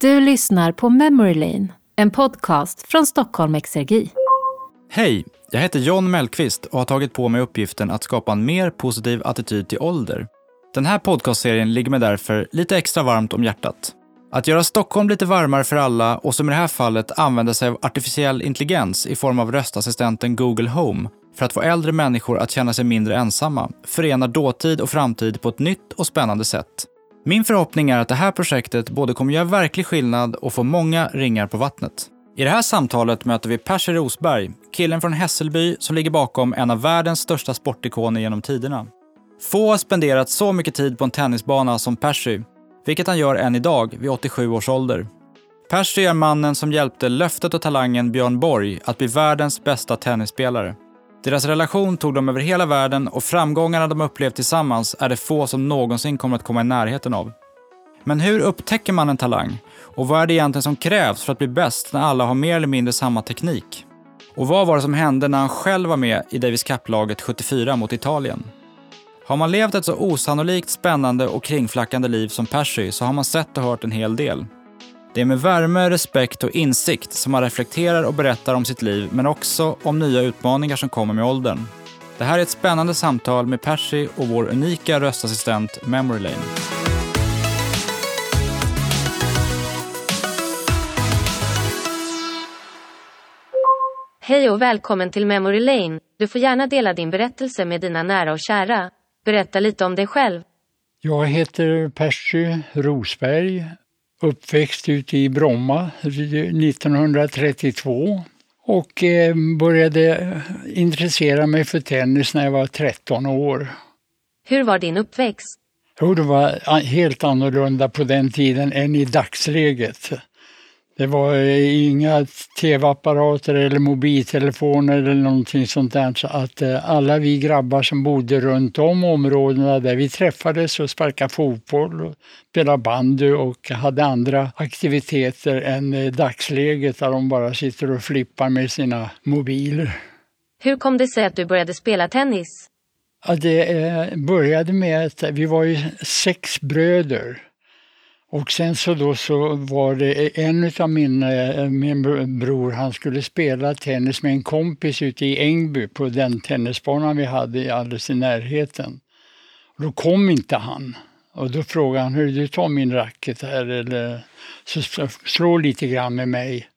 Du lyssnar på Memory Lane, en podcast från Stockholm Exergi. Hej, jag heter John Mellqvist och har tagit på mig uppgiften att skapa en mer positiv attityd till ålder. Den här podcastserien ligger mig därför lite extra varmt om hjärtat. Att göra Stockholm lite varmare för alla och som i det här fallet använda sig av artificiell intelligens i form av röstassistenten Google Home för att få äldre människor att känna sig mindre ensamma förenar dåtid och framtid på ett nytt och spännande sätt. Min förhoppning är att det här projektet både kommer göra verklig skillnad och få många ringar på vattnet. I det här samtalet möter vi Percy Rosberg, killen från Hässelby som ligger bakom en av världens största sportikoner genom tiderna. Få har spenderat så mycket tid på en tennisbana som Percy, vilket han gör än idag vid 87 års ålder. Percy är mannen som hjälpte löftet och talangen Björn Borg att bli världens bästa tennisspelare. Deras relation tog dem över hela världen och framgångarna de upplevt tillsammans är det få som någonsin kommer att komma i närheten av. Men hur upptäcker man en talang? Och vad är det egentligen som krävs för att bli bäst när alla har mer eller mindre samma teknik? Och vad var det som hände när han själv var med i Davis Cup-laget 74 mot Italien? Har man levt ett så osannolikt spännande och kringflackande liv som Percy så har man sett och hört en hel del. Det är med värme, respekt och insikt som man reflekterar och berättar om sitt liv, men också om nya utmaningar som kommer med åldern. Det här är ett spännande samtal med Percy och vår unika röstassistent Memory Lane. Hej och välkommen till Memory Lane. Du får gärna dela din berättelse med dina nära och kära. Berätta lite om dig själv. Jag heter Percy Rosberg uppväxt ute i Bromma 1932 och eh, började intressera mig för tennis när jag var 13 år. Hur var din uppväxt? Jo, det var helt annorlunda på den tiden än i dagsläget. Det var eh, inga tv-apparater eller mobiltelefoner eller någonting sånt där. Så att eh, alla vi grabbar som bodde runt om områdena där vi träffades och sparkade fotboll och spelade bandy och hade andra aktiviteter än eh, dagsläget där de bara sitter och flippar med sina mobiler. Hur kom det sig att du började spela tennis? Ja, det började med att vi var ju sex bröder och sen så då så var det en av min, min bror, han skulle spela tennis med en kompis ute i Ängby på den tennisbanan vi hade alldeles i närheten. Och då kom inte han. Och då frågade han, hur du tar min racket här eller så slå lite grann med mig.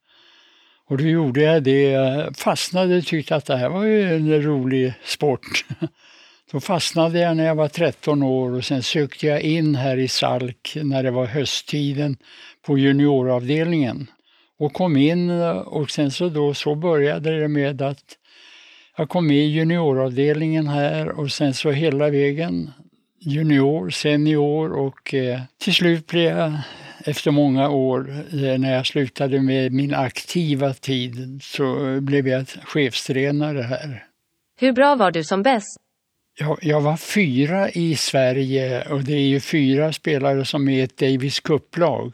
Och då gjorde jag det, fastnade och tyckte att det här var ju en rolig sport. Då fastnade jag när jag var 13 år och sen sökte jag in här i Salk när det var hösttiden på junioravdelningen. Och kom in och sen så då så började det med att jag kom med i junioravdelningen här och sen så hela vägen junior, senior och eh, till slut blev jag efter många år eh, när jag slutade med min aktiva tid så blev jag chefstränare här. Hur bra var du som bäst? Jag, jag, var fyra i Sverige och det är ju fyra spelare som är ett Davis Cup-lag.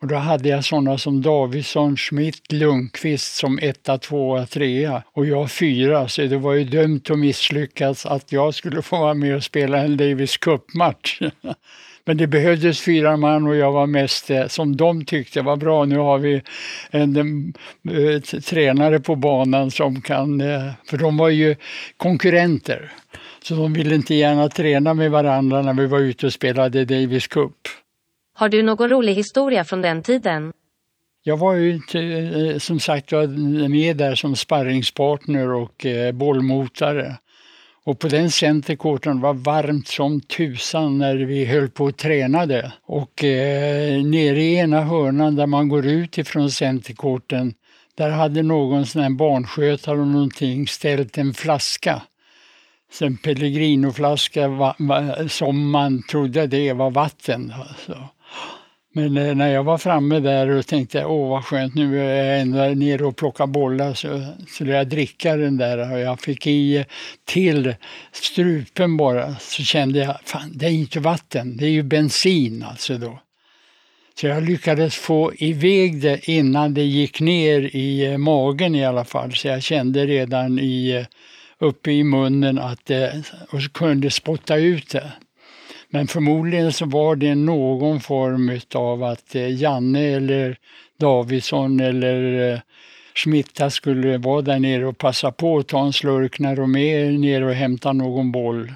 Och då hade jag sådana som Davidsson, Schmidt, Lundqvist som etta, tvåa, trea och jag fyra. Så det var ju dömt att misslyckas att jag skulle få vara med och spela en Davis Cup-match. Men det behövdes fyra man och jag var mest eh, som de tyckte var bra. Nu har vi en, eh, en, en tränare på banan som kan, eh, för de var ju konkurrenter. Så de ville inte gärna träna med varandra när vi var ute och spelade Davis Cup. Har du någon rolig historia från den tiden? Jag var ju eh, som sagt med där som sparringspartner och eh, bollmotare. Och på den centerkorten var varmt som tusan när vi höll på och tränade. Och eh, nere i ena hörnan där man går ut ifrån centerkorten, där hade någon sån här barnskötare och någonting ställt en flaska en Pellegrinoflaska som man trodde det var vatten. Alltså. Men eh, när jag var framme där och tänkte åh vad skönt nu är jag ändå nere och plockar bollar så skulle jag dricka den där och jag fick i till strupen bara så kände jag fan det är inte vatten, det är ju bensin alltså då. Så jag lyckades få iväg det innan det gick ner i eh, magen i alla fall så jag kände redan i eh, uppe i munnen att det, och kunde spotta ut det. Men förmodligen så var det någon form av att eh, Janne eller Davidsson eller eh, Smitta Schmitta skulle vara där nere och passa på att ta en slurk när de är nere och hämtar någon boll.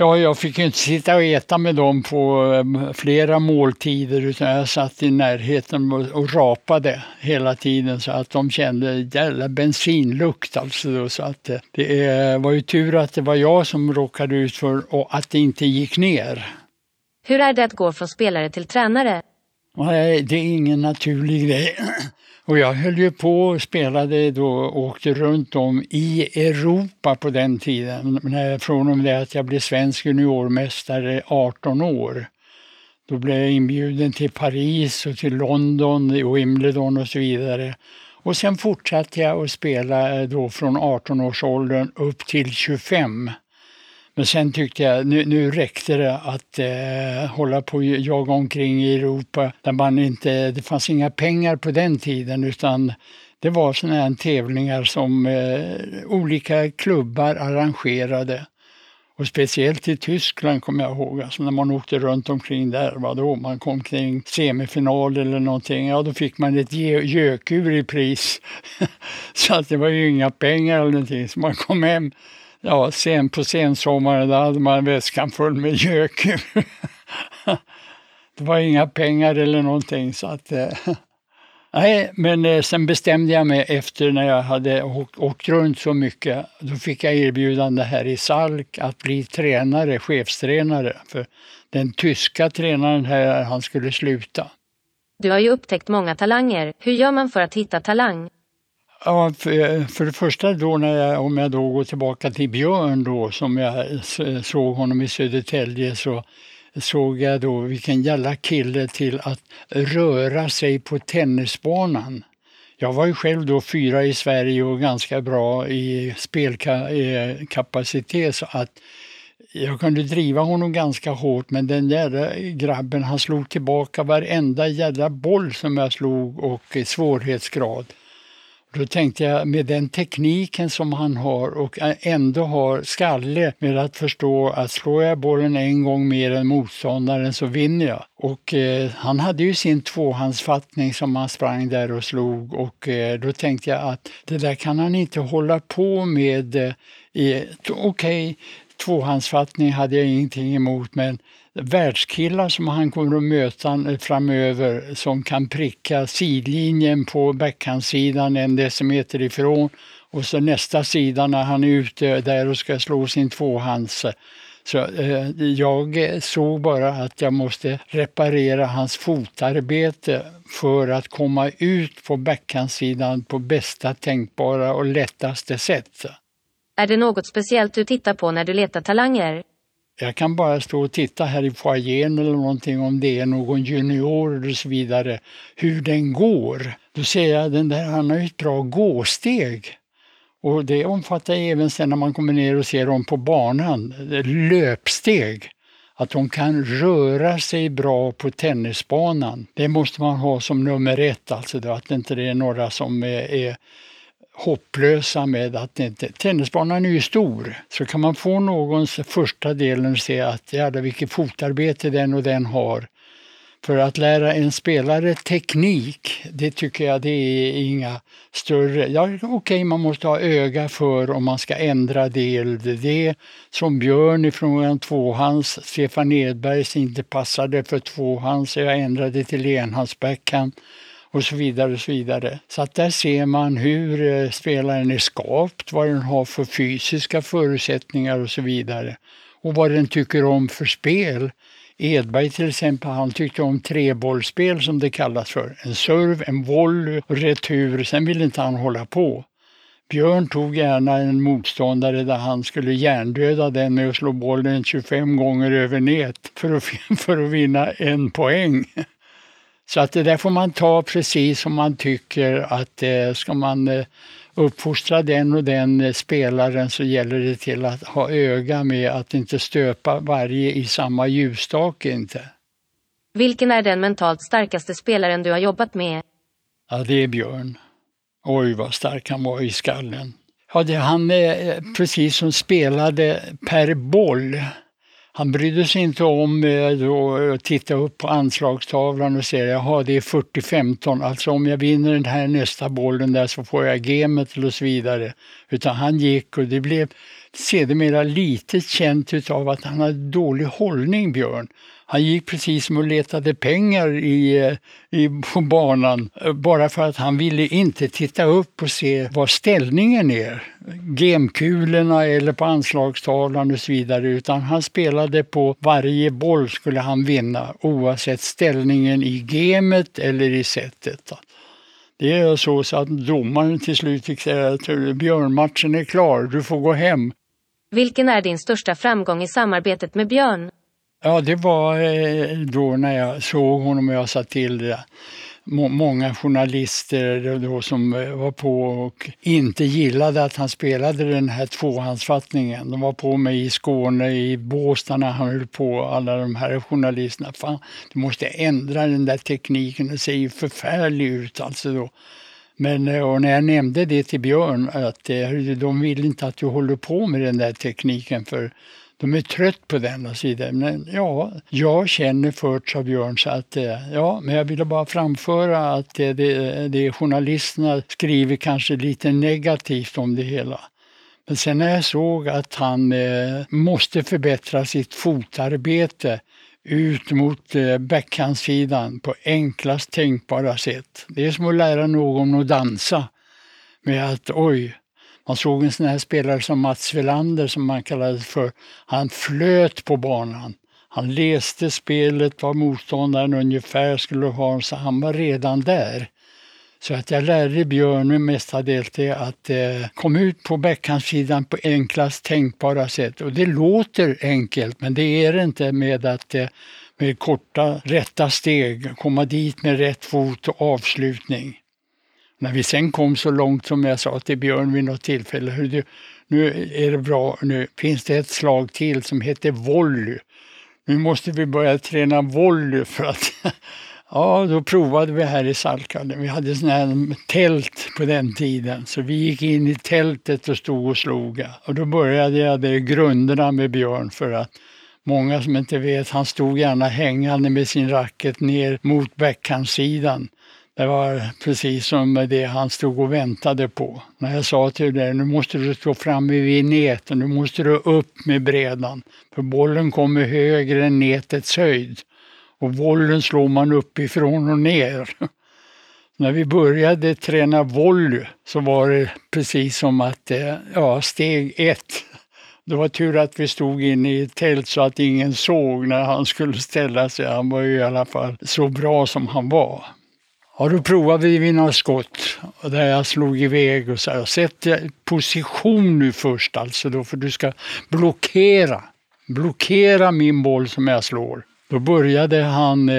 Ja, jag fick inte sitta och äta med dem på ehm, flera måltider utan jag satt i närheten och, rapade hela tiden så att de kände jävla bensinlukt alltså. Då, så att eh, det, det var ju tur att det var jag som råkade ut för och att det inte gick ner. Hur är det att gå från spelare till tränare? Nej, det är ingen naturlig grej. Och jag höll ju på och spelade då och åkte runt om i Europa på den tiden. Från och med att jag blev svensk juniormästare 18 år. Då blev jag inbjuden till Paris och till London och Wimbledon och så vidare. Och sen fortsatte jag att spela eh, då från 18 års åldern upp till 25. Men sen tyckte jag nu, nu räckte det att eh, hålla på och jaga omkring i Europa där man inte, det fanns inga pengar på den tiden utan det var sådana här tävlingar som eh, olika klubbar arrangerade. Och speciellt i Tyskland kommer jag ihåg, alltså när man åkte runt omkring där, vadå, man kom kring semifinal eller någonting, ja då fick man ett gökur i pris. så att det var ju inga pengar eller någonting, så man kom hem ja, sen på sensommaren hade man väskan full med gökur. det var inga pengar eller någonting så att eh, Nej, men eh, sen bestämde jag mig efter när jag hade åkt, åkt runt så mycket. Då fick jag erbjudande här i Salk att bli tränare, chefstränare. För den tyska tränaren här, han skulle sluta. Du har ju upptäckt många talanger. Hur gör man för att hitta talang? Ja, för, för det första då när jag, om jag då går tillbaka till Björn då som jag såg honom i Södertälje så såg jag då vilken jävla kille till att röra sig på tennisbanan. Jag var ju själv då fyra i Sverige och ganska bra i spelkapacitet så att jag kunde driva honom ganska hårt men den jävla grabben han slog tillbaka varenda jävla boll som jag slog och svårighetsgrad. Då tänkte jag med den tekniken som han har och ändå har skalle med att förstå att slår jag bollen en gång mer än motståndaren så vinner jag. Och eh, han hade ju sin tvåhandsfattning som han sprang där och slog och eh, då tänkte jag att det där kan han inte hålla på med. Eh, Okej, okay, tvåhandsfattning hade jag ingenting emot men världskillar som han kommer att möta framöver som kan pricka sidlinjen på backhandsidan en decimeter ifrån och så nästa sida när han är ute där och ska slå sin tvåhands. Så eh, jag såg bara att jag måste reparera hans fotarbete för att komma ut på backhandsidan på bästa tänkbara och lättaste sätt. Är det något speciellt du tittar på när du letar talanger? Jag kan bara stå och titta här i foajén eller någonting om det är någon junior och så vidare, hur den går. Då ser jag den där, han har ju ett bra gåsteg. Och det omfattar även sen när man kommer ner och ser dem på banan, löpsteg. Att de kan röra sig bra på tennisbanan. Det måste man ha som nummer ett, alltså då, att inte det är några som är, är hopplösa med att inte... Tennisbanan är ju stor, så kan man få någons första delen och se att jävlar vilket fotarbete den och den har. För att lära en spelare teknik, det tycker jag det är inga större... Ja, Okej, okay, man måste ha öga för om man ska ändra del. Det som Björn ifrån en tvåhands, Stefan Edbergs inte passade för tvåhands, så jag ändrade till enhandsbackhand och så vidare. och Så vidare. Så att där ser man hur eh, spelaren är skapt, vad den har för fysiska förutsättningar och så vidare. Och vad den tycker om för spel. Edberg till exempel, han tyckte om trebollspel som det kallas för. En serv, en volley retur, sen ville inte han hålla på. Björn tog gärna en motståndare där han skulle hjärndöda den med att slå bollen 25 gånger över nät för att, för att vinna en poäng. Så att det där får man ta precis som man tycker att eh, ska man eh, uppfostra den och den eh, spelaren så gäller det till att ha öga med att inte stöpa varje i samma ljusstake inte. Vilken är den mentalt starkaste spelaren du har jobbat med? Ja, det är Björn. Oj, vad stark han var i skallen. Ja, det, han är precis som spelade per boll han brydde sig inte om eh, eh, att titta upp på anslagstavlan och säga jaha det är 40-15, alltså om jag vinner den här nästa bollen där så får jag gemet och så vidare. Utan han gick och det blev sedermera lite känt utav att han hade dålig hållning, Björn. Han gick precis som och letade pengar i, i, på banan bara för att han ville inte titta upp och se vad ställningen är. Gemkulorna eller på anslagstavlan och så vidare utan han spelade på varje boll skulle han vinna oavsett ställningen i gemet eller i setet. Det är så, så att domaren till slut fick säga att Björnmatchen är klar, du får gå hem. Vilken är din största framgång i samarbetet med Björn? Ja, det var eh, då när jag såg honom och jag sa till det. Många journalister då som eh, var på och inte gillade att han spelade den här tvåhandsfattningen. De var på mig i Skåne, i Båstad när han höll på, alla de här journalisterna. Fan, du måste ändra den där tekniken, det ser ju förfärlig ut alltså då. Men eh, och när jag nämnde det till Björn att eh, de vill inte att du håller på med den där tekniken för de är trött på denna sida. Men ja, jag känner för av Björn så att eh, ja, men jag ville bara framföra att det, det, det journalisterna skriver kanske lite negativt om det hela. Men sen när jag såg att han eh, måste förbättra sitt fotarbete ut mot eh, backhandsidan på enklast tänkbara sätt. Det är som att lära någon att dansa. Med att oj, man såg en sån här spelare som Mats Welander som man kallade för, han flöt på banan. Han läste spelet, vad motståndaren ungefär skulle ha, så han var redan där. Så att jag lärde Björn mestadels det att eh, komma ut på backhandsidan på enklast tänkbara sätt. Och det låter enkelt, men det är det inte med att eh, med korta, rätta steg komma dit med rätt fot och avslutning. När vi sen kom så långt som jag sa till Björn vid något tillfälle, du, nu är det bra, nu finns det ett slag till som heter volley. Nu måste vi börja träna volley för att Ja, då provade vi här i Salkaden. Vi hade sån här tält på den tiden, så vi gick in i tältet och stod och slog. Och då började jag det grunderna med Björn för att många som inte vet, han stod gärna hängande med sin racket ner mot backhandsidan det var precis som det han stod och väntade på. När jag sa till dig, nu måste du stå framme vid nätet, nu måste du upp med brädan. För bollen kommer högre än nätets höjd. Och bollen slår man uppifrån och ner. När vi började träna volley så var det precis som att, eh, ja, steg ett. Det var tur att vi stod inne i ett tält så att ingen såg när han skulle ställa sig. Han var ju i alla fall så bra som han var. Ja, då provade vi några skott där jag slog iväg och sa, sätt position nu först alltså då, för du ska blockera, blockera min boll som jag slår. Då började han, eh,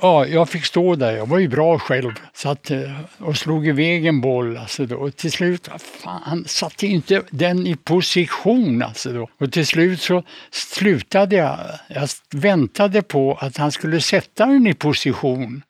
ja jag fick stå där, jag var ju bra själv, satt eh, och slog iväg en boll alltså då. Och till slut, fan, satte inte den i position alltså då. Och till slut så slutade jag, jag väntade på att han skulle sätta den i position.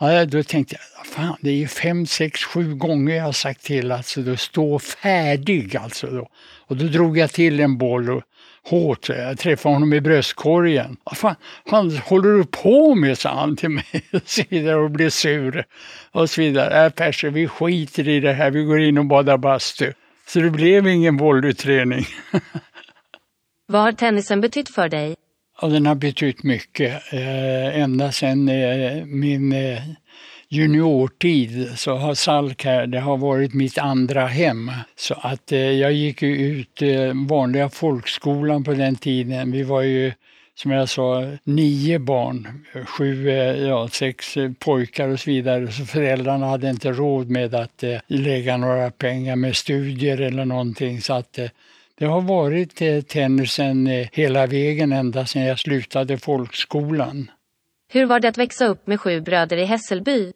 Ja, då tänkte jag, ah, fan det är ju fem, sex, sju gånger jag har sagt till alltså då stå färdig alltså då. Och då drog jag till en boll och hårt, eh, jag träffade honom i bröstkorgen. Vad fan, han håller du på med, sa han till mig och så vidare och blev sur. Och så vidare. Äh Perse, vi skiter i det här, vi går in och badar bastu. Så det blev ingen volleyträning. Vad har tennisen betytt för dig? Ja, den har betytt mycket. Eh, ända sedan eh, min eh, juniortid så har Salk här, det har varit mitt andra hem. Så att jag gick ut vanliga folkskolan på den tiden. Vi var ju som jag sa, nio barn, sju, ja, sex pojkar och så vidare. Så föräldrarna hade inte råd med att eh, lägga några pengar med studier eller någonting. Så att eh, det har varit eh, tennisen eh, hela vägen ända sedan jag slutade folkskolan. Hur var det att växa upp med sju bröder i Hässelby?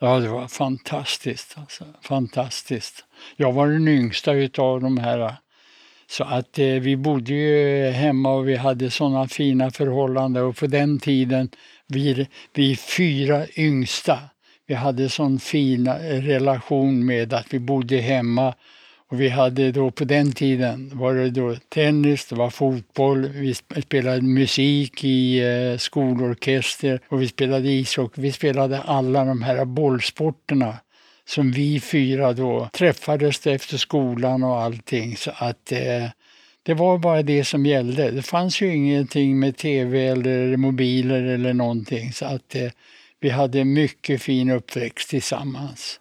Ja, det var fantastiskt. Alltså. Fantastiskt. Jag var den yngsta utav de här. Så att eh, vi bodde ju hemma och vi hade sådana fina förhållanden och på den tiden, vi, vi fyra yngsta, vi hade sån fin relation med att vi bodde hemma och vi hade då på den tiden var det då tennis, det var fotboll, vi spelade musik i eh, skolorkester och vi spelade ishockey. Vi spelade alla de här bollsporterna som vi fyra då träffades efter skolan och allting. Så att eh, det var bara det som gällde. Det fanns ju ingenting med tv eller mobiler eller någonting. Så att eh, vi hade mycket fin uppväxt tillsammans.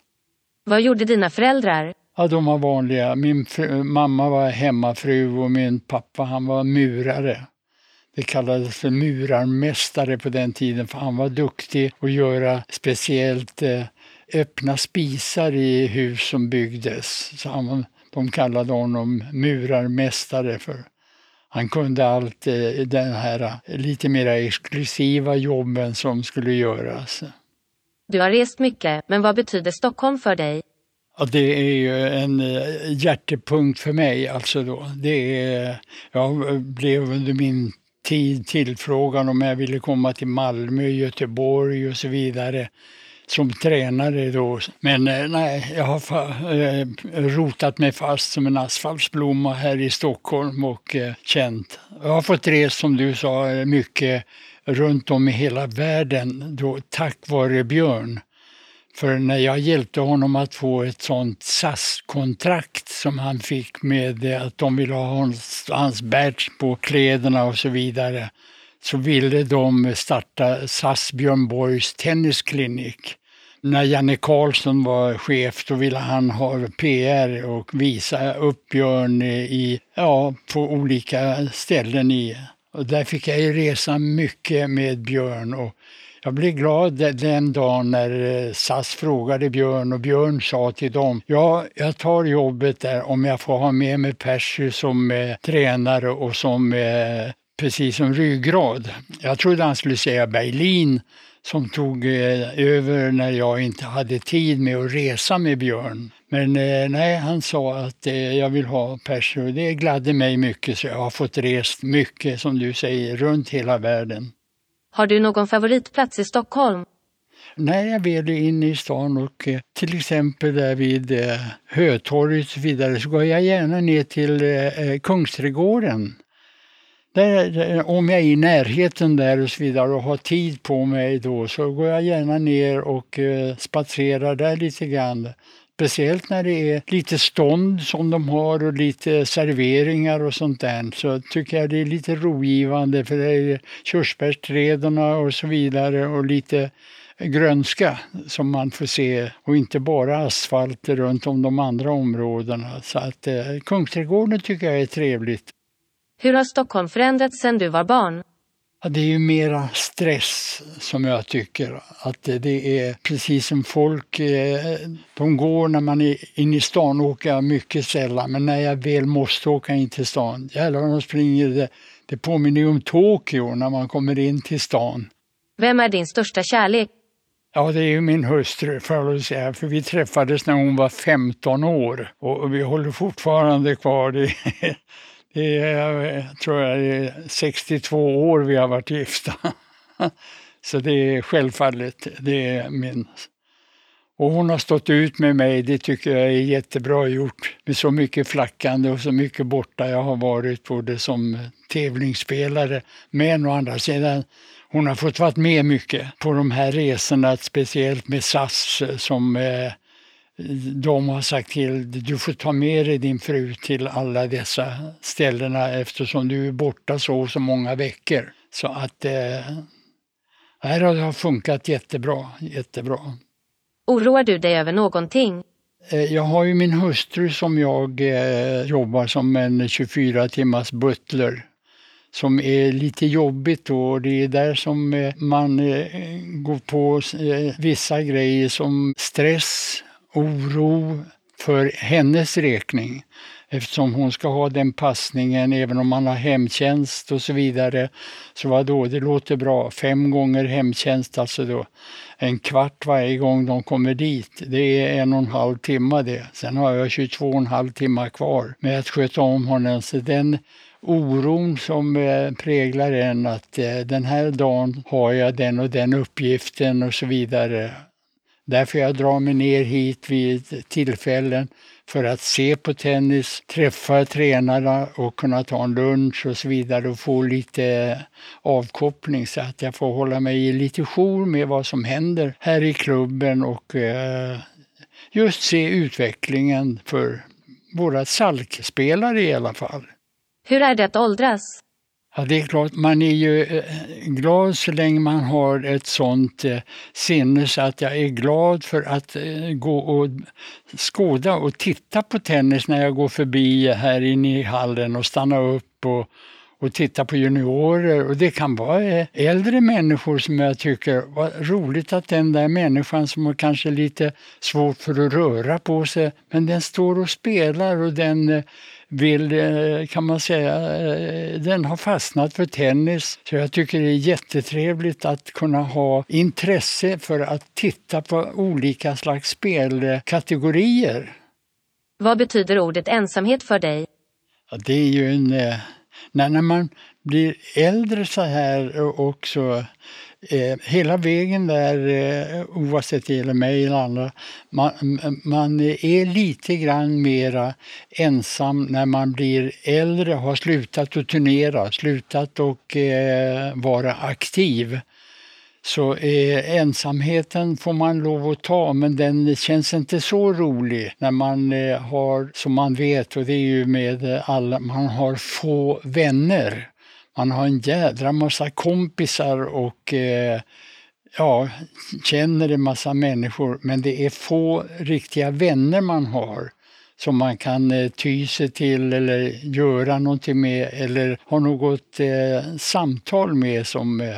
Vad gjorde dina föräldrar? Ja, de var vanliga. Min fru, mamma var hemmafru och min pappa han var murare. Det kallades för murarmästare på den tiden för han var duktig att göra speciellt eh, öppna spisar i hus som byggdes. Så han, de kallade honom murarmästare för han kunde allt eh, den här eh, lite mer exklusiva jobben som skulle göras. Du har rest mycket, men vad betyder Stockholm för dig? Ja, det är ju en eh, hjärtepunkt för mig. Alltså då. Det är, jag blev under min tid tillfrågan om jag ville komma till Malmö, Göteborg och så vidare som tränare då. Men eh, nej, jag har eh, rotat mig fast som en asfaltsblomma här i Stockholm och känt. Jag har fått resa, som du sa, mycket runt om i hela världen då, tack vare Björn. För när jag hjälpte honom att få ett sånt SAS-kontrakt som han fick med att de ville ha hans, hans badge på kläderna och så vidare, så ville de starta SAS Björn Borgs tennisklinik. När Janne Karlsson var chef då ville han ha PR och visa upp Björn i, ja, på olika ställen. i. Och där fick jag ju resa mycket med Björn och jag blev glad den dagen när eh, SAS frågade Björn och Björn sa till dem, ja, jag tar jobbet där om jag får ha med mig Percy som eh, tränare och som eh, precis som ryggrad. Jag trodde han skulle säga Berlin som tog eh, över när jag inte hade tid med att resa med Björn. Men eh, nej, han sa att eh, jag vill ha Percy och det gladde mig mycket så jag har fått rest mycket, som du säger, runt hela världen. Har du någon favoritplats i Stockholm? När jag väl är inne i stan och eh, till exempel där vid eh, Hötorget och så vidare så går jag gärna ner till eh, Kungsträdgården. Där, om jag är i närheten där och så vidare och har tid på mig då så går jag gärna ner och spatserar där lite grann. Speciellt när det är lite stånd som de har och lite serveringar och sånt där så tycker jag det är lite rogivande för det är körsbärsträdorna och så vidare och lite grönska som man får se och inte bara asfalt runt om de andra områdena. Så att eh, Kungsträdgården tycker jag är trevligt. Hur har Stockholm förändrats sedan du var barn? Ja, det är ju mera stress som jag tycker. Att det är precis som folk, eh, de går när man är inne i stan, åker jag mycket sällan, men när jag väl måste åka in till stan, jävlar de springer, det, det påminner ju om Tokyo när man kommer in till stan. Vem är din största kärlek? Ja, det är ju min hustru, får jag säga, för vi träffades när hon var 15 år och vi håller fortfarande kvar. Det Det är, jag tror jag, är 62 år vi har varit gifta. Så det är självfallet, det är min. Och hon har stått ut med mig, det tycker jag är jättebra gjort. Med så mycket flackande och så mycket borta jag har varit både som tävlingsspelare, men å andra sidan hon har fått vara med mycket på de här resorna, speciellt med SAS eh, som eh, de har sagt till du får ta med dig din fru till alla dessa ställena eftersom du är borta så så många veckor. Så att eh, här har det funkat jättebra, jättebra. Oroar du dig över någonting? Eh, jag har ju min hustru som jag eh, jobbar som en 24 timmars butler som är lite jobbigt då. Det är där som eh, man eh, går på vissa grejer som stress, oro för hennes räkning eftersom hon ska ha den passningen även om man har hemtjänst och så vidare. Så vad då, det låter bra. Fem gånger hemtjänst, alltså då en kvart varje gång de kommer dit. Det är en och en halv timme det. Sen har jag 22 och en halv timme kvar med att sköta om honom. Så den oron som eh, präglar en att eh, den här dagen har jag den och den uppgiften och så vidare Därför jag drar mig ner hit vid tillfällen för att se på tennis, träffa tränarna och kunna ta en lunch och så vidare och få lite avkoppling så att jag får hålla mig i lite jour med vad som händer här i klubben och eh, just se utvecklingen för våra salkspelare i alla fall. Hur är det att åldras? Ja, det är klart, man är ju eh, glad så länge man har ett sånt eh, sinne så att jag är glad för att eh, gå och skåda och titta på tennis när jag går förbi här inne i hallen och stanna upp och, och titta på juniorer. Och det kan vara äldre människor som jag tycker, vad roligt att den där människan som har kanske lite svårt för att röra på sig, men den står och spelar och den vill, eh, kan man säga, eh, den har fastnat för tennis. Så jag tycker det är jättetrevligt att kunna ha intresse för att titta på olika slags spelkategorier. Vad betyder ordet ensamhet för dig? Ja, det är ju en... Eh, när man blir äldre så här också eh, hela vägen där, eh, oavsett det gäller mig eller andra, man, man är lite grann mera ensam när man blir äldre, har slutat att turnera, slutat att eh, vara aktiv. Så eh, ensamheten får man lov att ta, men den känns inte så rolig när man eh, har, som man vet, och det är ju med alla, man har få vänner. Man har en jädra massa kompisar och eh, ja, känner en massa människor, men det är få riktiga vänner man har som man kan eh, ty sig till eller göra någonting med eller ha något eh, samtal med som eh,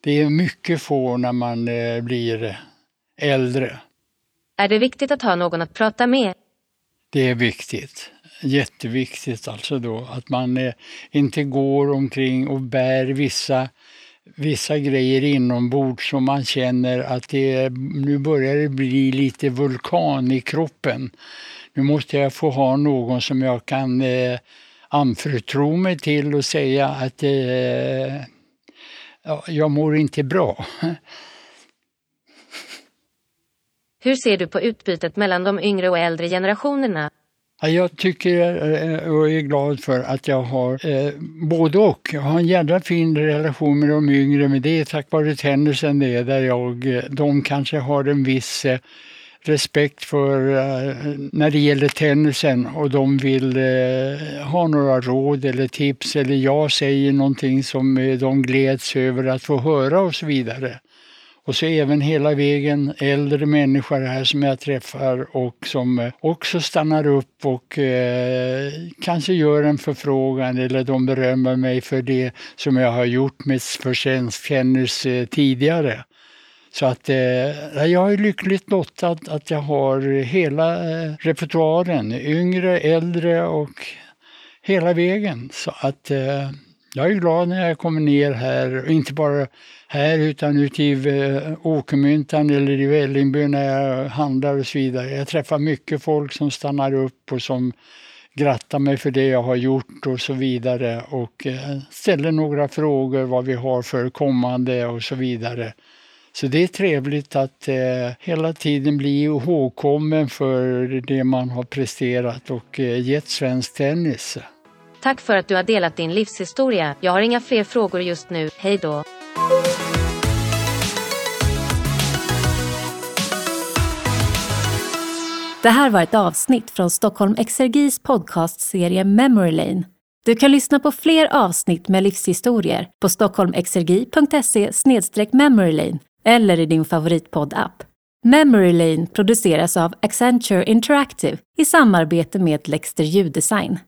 det är mycket få när man eh, blir äldre. Är det viktigt att ha någon att prata med? Det är viktigt jätteviktigt alltså då att man eh, inte går omkring och bär vissa, vissa grejer inombords som man känner att det, nu börjar det bli lite vulkan i kroppen. Nu måste jag få ha någon som jag kan eh, anförtro mig till och säga att eh, jag mår inte bra. Hur ser du på utbytet mellan de yngre och äldre generationerna? Jag tycker eh, och är glad för att jag har eh, både och. Jag har en jävla fin relation med de yngre, men det är tack vare tennisen det där jag, eh, de kanske har en viss eh, respekt för eh, när det gäller tennisen och de vill eh, ha några råd eller tips eller jag säger någonting som eh, de gläds över att få höra och så vidare. Och så även hela vägen äldre människor här som jag träffar och som eh, också stannar upp och eh, kanske gör en förfrågan eller de berömmer mig för det som jag har gjort med förtjänst eh, tidigare. Så att eh, jag är lyckligt lottad att jag har hela eh, repertoaren, yngre, äldre och hela vägen. Så att eh, jag är glad när jag kommer ner här, inte bara här utan ute i eh, Åkermyntan eller i Vällingby när jag handlar och så vidare. Jag träffar mycket folk som stannar upp och som grattar mig för det jag har gjort och så vidare och eh, ställer några frågor vad vi har för kommande och så vidare. Så det är trevligt att eh, hela tiden bli ihågkommen för det man har presterat och eh, gett svensk tennis. Tack för att du har delat din livshistoria. Jag har inga fler frågor just nu. Hej då! Det här var ett avsnitt från Stockholm Exergis podcastserie Memory Lane. Du kan lyssna på fler avsnitt med livshistorier på stockholmexergi.se memorylane eller i din favoritpodd-app. Memory Lane produceras av Accenture Interactive i samarbete med Lexter Ljuddesign.